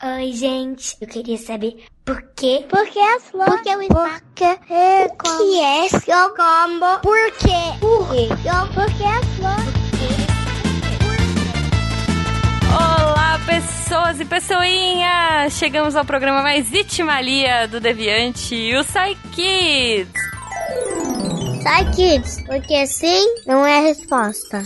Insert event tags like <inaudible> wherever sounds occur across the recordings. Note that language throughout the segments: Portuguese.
Oi, gente. Eu queria saber por quê? Por que as flores? Por que o espaço? Por que é como? que é seu combo? Por quê? Por quê? Por que as flores? Olá, pessoas e pessoinhas! Chegamos ao programa mais itimalia do Deviante, o Psy Kids. Sai, kids, porque sim não é a resposta.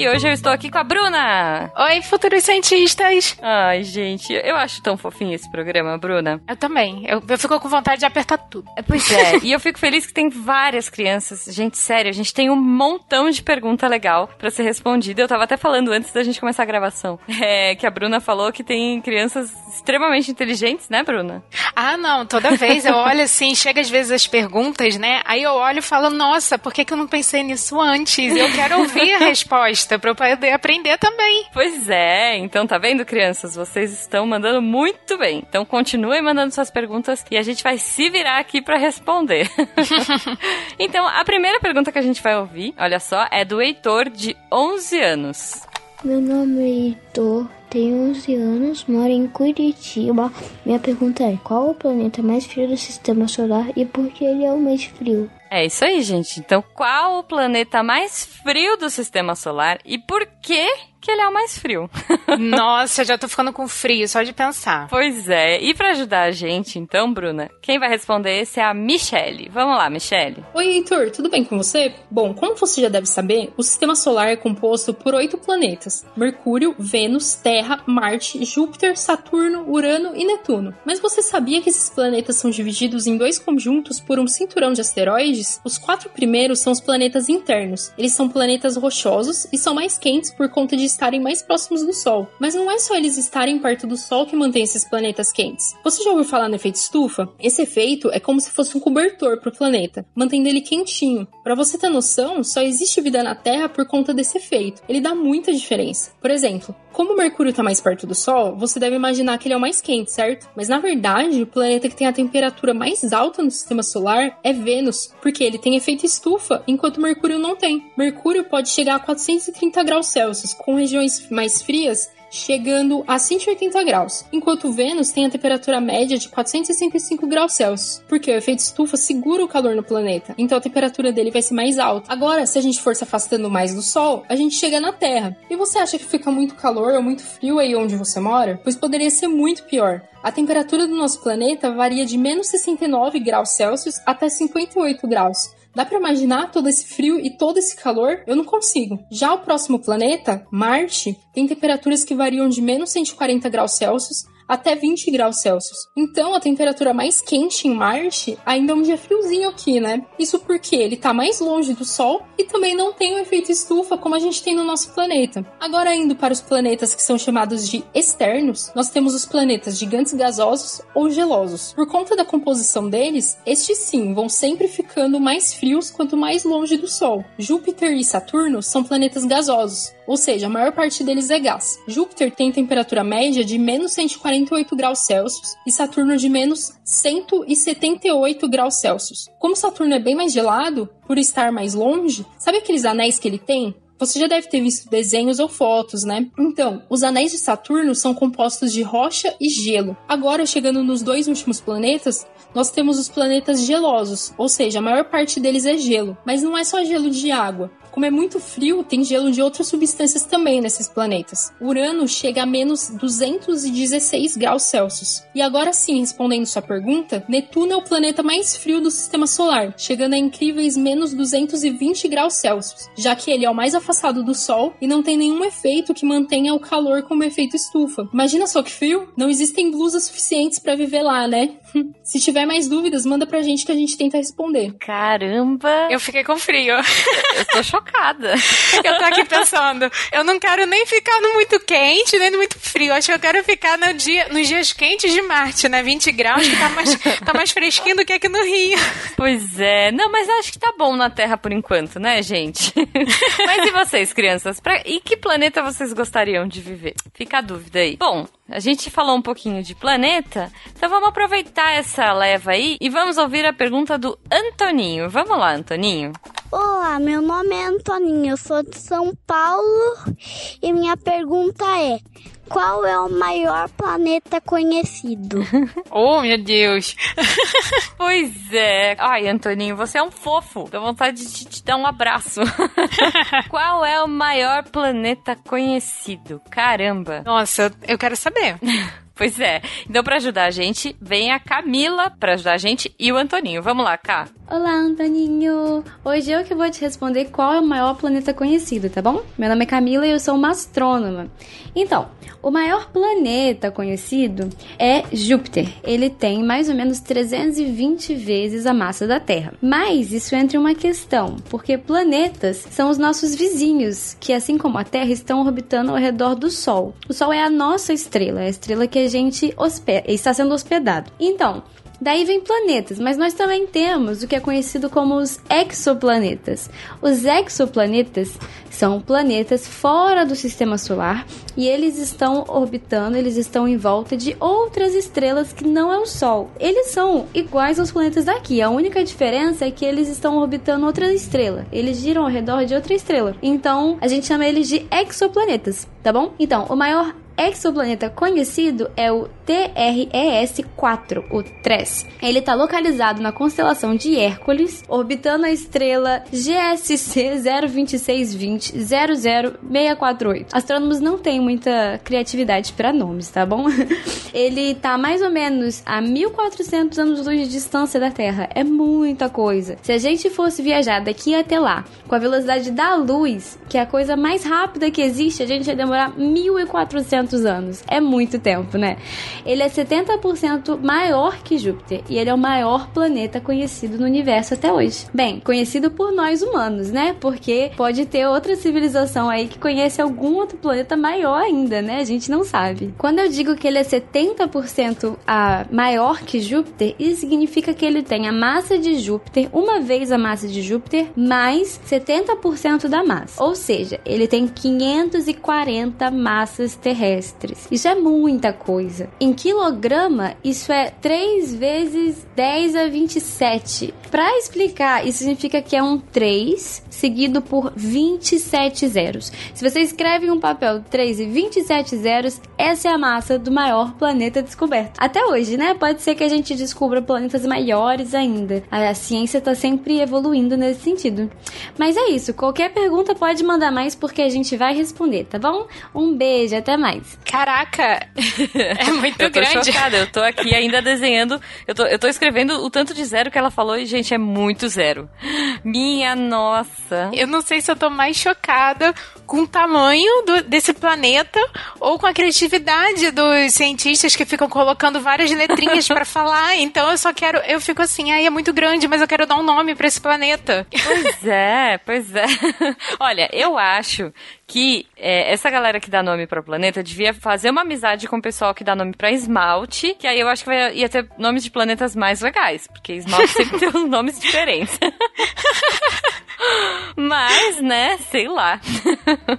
E hoje eu estou aqui com a Bruna. Oi, futuros cientistas! Ai, gente, eu acho tão fofinho esse programa, Bruna. Eu também. Eu, eu fico com vontade de apertar tudo. É, Pois é, e eu fico feliz que tem várias crianças. Gente, sério, a gente tem um montão de pergunta legal pra ser respondida. Eu tava até falando antes da gente começar a gravação. É, que a Bruna falou que tem crianças extremamente inteligentes, né, Bruna? Ah, não, toda vez eu olho assim, chega às vezes as perguntas, né? Aí eu olho e falo, nossa, por que, que eu não pensei nisso antes? Eu quero ouvir a resposta pra eu poder aprender também. Pois é, então tá vendo, crianças? Vocês estão mandando muito bem. Então continuem mandando suas perguntas e a gente vai se virar aqui pra responder. <laughs> então, a primeira pergunta que a gente vai ouvir, olha só, é do Heitor, de 11 anos. Meu nome é Heitor, tenho 11 anos, moro em Curitiba. Minha pergunta é: qual o planeta mais frio do sistema solar e por que ele é o mais frio? É isso aí, gente. Então, qual o planeta mais frio do sistema solar e por que que ele é o mais frio? <laughs> Nossa, já tô ficando com frio só de pensar. pois é. E pra ajudar a gente, então, Bruna, quem vai responder esse é a Michelle. Vamos lá, Michelle. Oi, Heitor, tudo bem com você? Bom, como você já deve saber, o sistema solar é composto por oito planetas: Mercúrio, Vênus, Terra, Marte, Júpiter, Saturno, Urano e Netuno. Mas você sabia que esses planetas são divididos em dois conjuntos por um cinturão de asteroides? Os quatro primeiros são os planetas internos. Eles são planetas rochosos e são mais quentes por conta de estarem mais próximos do Sol. Mas não é só eles estarem perto do Sol que mantém esses planetas quentes. Você já ouviu falar no efeito estufa? Esse efeito é como se fosse um cobertor para o planeta, mantendo ele quentinho. Para você ter noção, só existe vida na Terra por conta desse efeito. Ele dá muita diferença. Por exemplo, como Mercúrio está mais perto do Sol, você deve imaginar que ele é o mais quente, certo? Mas na verdade, o planeta que tem a temperatura mais alta no sistema solar é Vênus, porque ele tem efeito estufa, enquanto Mercúrio não tem. Mercúrio pode chegar a 430 graus Celsius, com regiões mais frias chegando a 180 graus, enquanto Vênus tem a temperatura média de 465 graus Celsius, porque o efeito estufa segura o calor no planeta, então a temperatura dele vai ser mais alta. Agora, se a gente for se afastando mais do Sol, a gente chega na Terra. E você acha que fica muito calor ou muito frio aí onde você mora? Pois poderia ser muito pior. A temperatura do nosso planeta varia de menos 69 graus Celsius até 58 graus. Dá pra imaginar todo esse frio e todo esse calor? Eu não consigo. Já o próximo planeta, Marte, tem temperaturas que variam de menos 140 graus Celsius até 20 graus Celsius. Então, a temperatura mais quente em Marte ainda é um dia friozinho aqui, né? Isso porque ele tá mais longe do Sol e também não tem o efeito estufa como a gente tem no nosso planeta. Agora, indo para os planetas que são chamados de externos, nós temos os planetas gigantes gasosos ou gelosos. Por conta da composição deles, estes sim vão sempre ficando mais frios quanto mais longe do Sol. Júpiter e Saturno são planetas gasosos, ou seja, a maior parte deles é gás. Júpiter tem temperatura média de menos 148 graus Celsius e Saturno de menos 178 graus Celsius. Como Saturno é bem mais gelado, por estar mais longe, sabe aqueles anéis que ele tem? Você já deve ter visto desenhos ou fotos, né? Então, os anéis de Saturno são compostos de rocha e gelo. Agora, chegando nos dois últimos planetas, nós temos os planetas gelosos, ou seja, a maior parte deles é gelo, mas não é só gelo de água. Como é muito frio, tem gelo de outras substâncias também nesses planetas. Urano chega a menos 216 graus Celsius. E agora sim, respondendo sua pergunta, Netuno é o planeta mais frio do sistema solar, chegando a incríveis menos 220 graus Celsius, já que ele é o mais afastado do Sol e não tem nenhum efeito que mantenha o calor como efeito estufa. Imagina só que frio? Não existem blusas suficientes para viver lá, né? <laughs> Se tiver mais dúvidas, manda pra gente que a gente tenta responder. Caramba! Eu fiquei com frio. Eu tô chocada. <laughs> Eu tô aqui pensando, eu não quero nem ficar no muito quente, nem no muito frio. Acho que eu quero ficar no dia, nos dias quentes de Marte, né? 20 graus, que tá mais, tá mais fresquinho do que aqui no Rio. Pois é. Não, mas acho que tá bom na Terra por enquanto, né, gente? <laughs> mas e vocês, crianças? Pra... Em que planeta vocês gostariam de viver? Fica a dúvida aí. Bom, a gente falou um pouquinho de planeta, então vamos aproveitar essa leva aí e vamos ouvir a pergunta do Antoninho. Vamos lá, Antoninho. Olá, meu nome é Antoninho, eu sou de São Paulo e minha pergunta é: qual é o maior planeta conhecido? <laughs> oh, meu Deus. <laughs> pois é. Ai, Antoninho, você é um fofo. Dá vontade de te dar um abraço. <laughs> qual é o maior planeta conhecido? Caramba. Nossa, eu quero saber. Pois é. Então, para ajudar a gente, vem a Camila para ajudar a gente e o Antoninho. Vamos lá, Cá. Olá, Antoninho. Hoje eu que vou te responder qual é o maior planeta conhecido, tá bom? Meu nome é Camila e eu sou uma astrônoma. Então, o maior planeta conhecido é Júpiter. Ele tem mais ou menos 320 vezes a massa da Terra. Mas isso entra em uma questão, porque planetas são os nossos vizinhos, que assim como a Terra estão orbitando ao redor do Sol. O Sol é a nossa estrela, a estrela que a gente está sendo hospedado. Então, Daí vem planetas, mas nós também temos o que é conhecido como os exoplanetas. Os exoplanetas são planetas fora do sistema solar e eles estão orbitando, eles estão em volta de outras estrelas que não é o Sol. Eles são iguais aos planetas daqui, a única diferença é que eles estão orbitando outra estrela. Eles giram ao redor de outra estrela. Então, a gente chama eles de exoplanetas, tá bom? Então, o maior exoplaneta conhecido é o TRES-4, o TRES. Ele está localizado na constelação de Hércules, orbitando a estrela GSC 02620 00648. Astrônomos não têm muita criatividade para nomes, tá bom? <laughs> Ele está mais ou menos a 1400 anos-luz de distância da Terra. É muita coisa. Se a gente fosse viajar daqui até lá com a velocidade da luz, que é a coisa mais rápida que existe, a gente ia demorar 1400 anos. É muito tempo, né? Ele é 70% maior que Júpiter e ele é o maior planeta conhecido no universo até hoje. Bem, conhecido por nós humanos, né? Porque pode ter outra civilização aí que conhece algum outro planeta maior ainda, né? A gente não sabe. Quando eu digo que ele é 70% a maior que Júpiter, isso significa que ele tem a massa de Júpiter, uma vez a massa de Júpiter, mais 70% da massa. Ou seja, ele tem 540 massas terrestres terrestres. Isso é muita coisa. Em quilograma, isso é 3 vezes 10 a 27. Para explicar, isso significa que é um 3 seguido por 27 zeros. Se você escreve em um papel 3 e 27 zeros, essa é a massa do maior planeta descoberto. Até hoje, né? Pode ser que a gente descubra planetas maiores ainda. A ciência está sempre evoluindo nesse sentido. Mas é isso. Qualquer pergunta pode mandar mais porque a gente vai responder, tá bom? Um beijo, até mais. Caraca! <laughs> É muito eu tô grande. Chocada. Eu tô aqui ainda desenhando. Eu tô, eu tô escrevendo o tanto de zero que ela falou e, gente, é muito zero. Minha nossa. Eu não sei se eu tô mais chocada com o tamanho do, desse planeta ou com a criatividade dos cientistas que ficam colocando várias letrinhas para <laughs> falar. Então eu só quero. Eu fico assim, ai, é muito grande, mas eu quero dar um nome para esse planeta. Pois é, pois é. <laughs> Olha, eu acho que é, essa galera que dá nome para o planeta devia fazer uma amizade com o pessoal que dá nome para esmalte, que aí eu acho que vai, ia ter nomes de planetas mais legais, porque esmalte <laughs> sempre tem uns nomes diferentes. Mas, né, sei lá.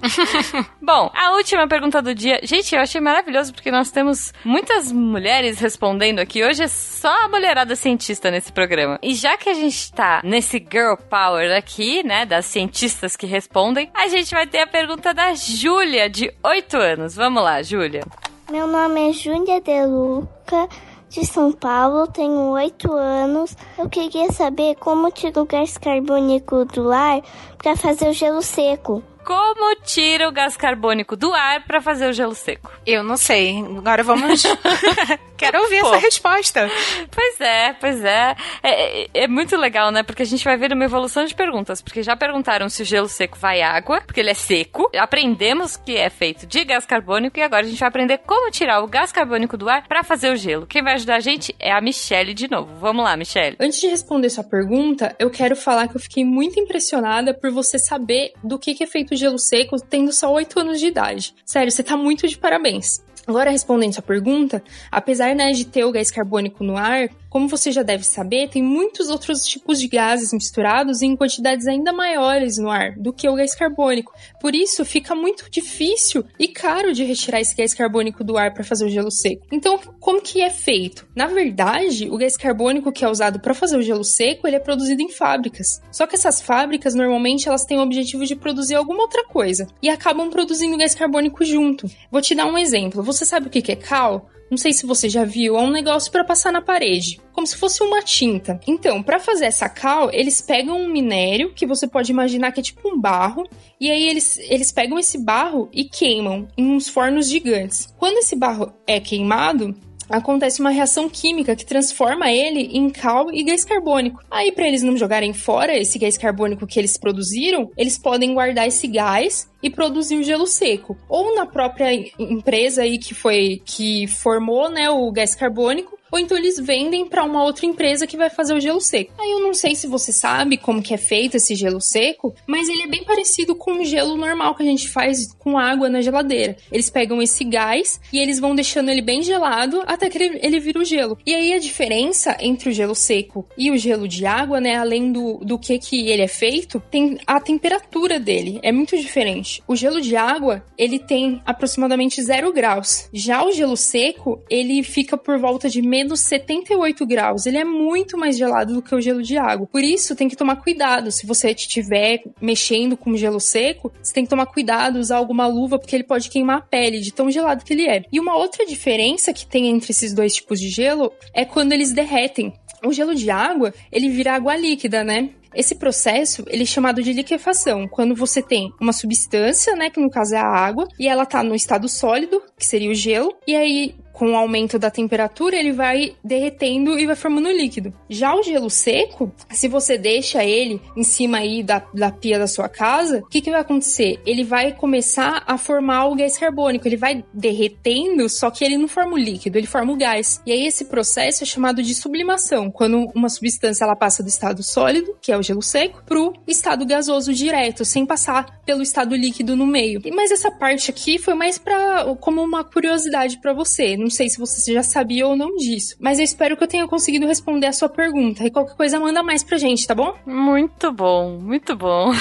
<laughs> Bom, a última pergunta do dia. Gente, eu achei maravilhoso porque nós temos muitas mulheres respondendo aqui. Hoje é só a mulherada cientista nesse programa. E já que a gente tá nesse girl power aqui, né, das cientistas que respondem, a gente vai ter a pergunta da Júlia, de 8 anos. Vamos lá, Júlia. Meu nome é Júlia De Luca, de São Paulo, tenho 8 anos. Eu queria saber como tiro o gás carbônico do ar para fazer o gelo seco. Como tira o gás carbônico do ar para fazer o gelo seco? Eu não sei. Agora vamos. <laughs> Quero ouvir Pô. essa resposta. Pois é, pois é. É, é. é, muito legal, né? Porque a gente vai ver uma evolução de perguntas. Porque já perguntaram se o gelo seco vai água, porque ele é seco. Aprendemos que é feito de gás carbônico e agora a gente vai aprender como tirar o gás carbônico do ar para fazer o gelo. Quem vai ajudar a gente é a Michelle de novo. Vamos lá, Michelle. Antes de responder sua pergunta, eu quero falar que eu fiquei muito impressionada por você saber do que é feito gelo seco tendo só 8 anos de idade. Sério, você tá muito de parabéns. Agora, respondendo sua pergunta, apesar né, de ter o gás carbônico no ar, como você já deve saber, tem muitos outros tipos de gases misturados em quantidades ainda maiores no ar do que o gás carbônico. Por isso, fica muito difícil e caro de retirar esse gás carbônico do ar para fazer o gelo seco. Então, como que é feito? Na verdade, o gás carbônico que é usado para fazer o gelo seco, ele é produzido em fábricas. Só que essas fábricas, normalmente, elas têm o objetivo de produzir alguma outra coisa e acabam produzindo gás carbônico junto. Vou te dar um exemplo. Você sabe o que é cal? Não sei se você já viu, é um negócio para passar na parede, como se fosse uma tinta. Então, para fazer essa cal, eles pegam um minério que você pode imaginar que é tipo um barro, e aí eles, eles pegam esse barro e queimam em uns fornos gigantes. Quando esse barro é queimado, acontece uma reação química que transforma ele em cal e gás carbônico. Aí, para eles não jogarem fora esse gás carbônico que eles produziram, eles podem guardar esse gás e produzir o gelo seco. Ou na própria empresa aí que foi que formou, né, o gás carbônico, ou então eles vendem para uma outra empresa que vai fazer o gelo seco. Aí eu não sei se você sabe como que é feito esse gelo seco, mas ele é bem parecido com o gelo normal que a gente faz com água na geladeira. Eles pegam esse gás e eles vão deixando ele bem gelado até que ele, ele vira o gelo. E aí a diferença entre o gelo seco e o gelo de água, né, além do, do que que ele é feito, tem a temperatura dele. É muito diferente. O gelo de água, ele tem aproximadamente zero graus. Já o gelo seco, ele fica por volta de menos 78 graus. Ele é muito mais gelado do que o gelo de água. Por isso, tem que tomar cuidado. Se você estiver mexendo com gelo seco, você tem que tomar cuidado, usar alguma luva, porque ele pode queimar a pele de tão gelado que ele é. E uma outra diferença que tem entre esses dois tipos de gelo é quando eles derretem. O gelo de água, ele vira água líquida, né? Esse processo, ele é chamado de liquefação, quando você tem uma substância, né, que no caso é a água, e ela tá no estado sólido, que seria o gelo, e aí com o aumento da temperatura, ele vai derretendo e vai formando líquido. Já o gelo seco, se você deixa ele em cima aí da, da pia da sua casa, o que, que vai acontecer? Ele vai começar a formar o gás carbônico, ele vai derretendo, só que ele não forma o líquido, ele forma o gás. E aí esse processo é chamado de sublimação, quando uma substância ela passa do estado sólido, que é o gelo seco, pro estado gasoso direto, sem passar pelo estado líquido no meio. Mas essa parte aqui foi mais para como uma curiosidade para você. Não sei se você já sabia ou não disso, mas eu espero que eu tenha conseguido responder a sua pergunta. E qualquer coisa manda mais pra gente, tá bom? Muito bom, muito bom.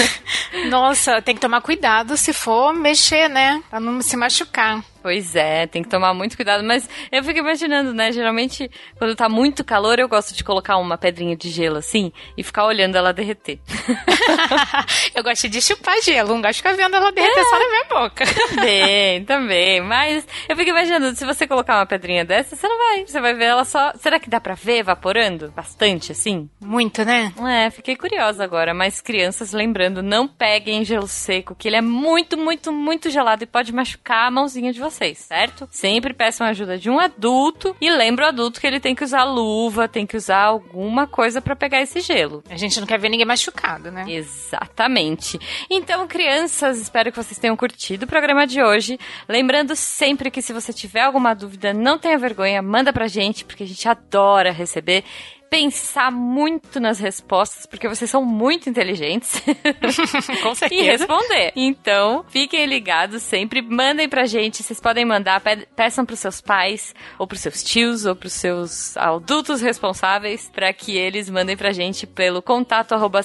<laughs> Nossa, tem que tomar cuidado se for mexer, né? Pra não se machucar. Pois é, tem que tomar muito cuidado. Mas eu fico imaginando, né? Geralmente, quando tá muito calor, eu gosto de colocar uma pedrinha de gelo assim e ficar olhando ela derreter. <laughs> eu gosto de chupar gelo, não gosto de ficar vendo ela derreter é. só na minha boca. Também, também. Mas eu fico imaginando, se você colocar uma pedrinha dessa, você não vai. Você vai ver ela só. Será que dá pra ver evaporando? Bastante, assim? Muito, né? É, fiquei curiosa agora. Mas crianças, lembrando, não peguem gelo seco, que ele é muito, muito, muito gelado e pode machucar a mãozinha de vocês vocês, certo? Sempre peçam ajuda de um adulto e lembra o adulto que ele tem que usar luva, tem que usar alguma coisa para pegar esse gelo. A gente não quer ver ninguém machucado, né? Exatamente. Então, crianças, espero que vocês tenham curtido o programa de hoje. Lembrando sempre que se você tiver alguma dúvida, não tenha vergonha, manda pra gente, porque a gente adora receber pensar muito nas respostas, porque vocês são muito inteligentes. <laughs> Com <laughs> certeza. e responder. Então, fiquem ligados sempre, mandem pra gente, vocês podem mandar, pe peçam pros seus pais, ou pros seus tios, ou pros seus adultos responsáveis, para que eles mandem pra gente pelo contato arroba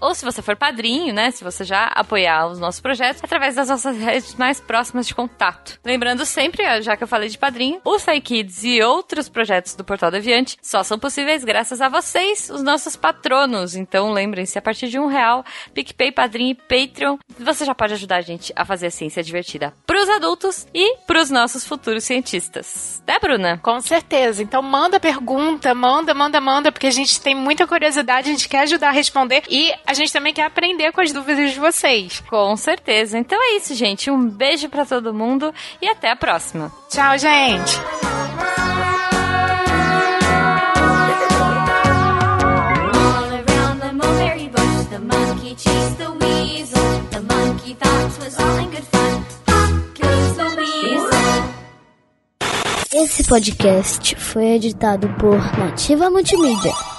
ou se você for padrinho, né, se você já apoiar os nossos projetos, através das nossas redes mais próximas de contato. Lembrando sempre, já que eu falei de padrinho, o SciKids e outros projetos do Portal Deviante só são possíveis graças a vocês, os nossos patronos. Então lembrem-se, a partir de um real, PicPay, Padrinho e Patreon, você já pode ajudar a gente a fazer a ciência divertida pros adultos e pros nossos futuros cientistas. Né, Bruna? Com certeza. Então manda pergunta, manda, manda, manda, porque a gente tem muita curiosidade, a gente quer ajudar a responder e a gente também quer aprender com as dúvidas de vocês. Com certeza. Então é isso, gente. Um beijo para todo mundo e até a próxima. Tchau, gente. Esse podcast foi editado por Nativa Multimídia.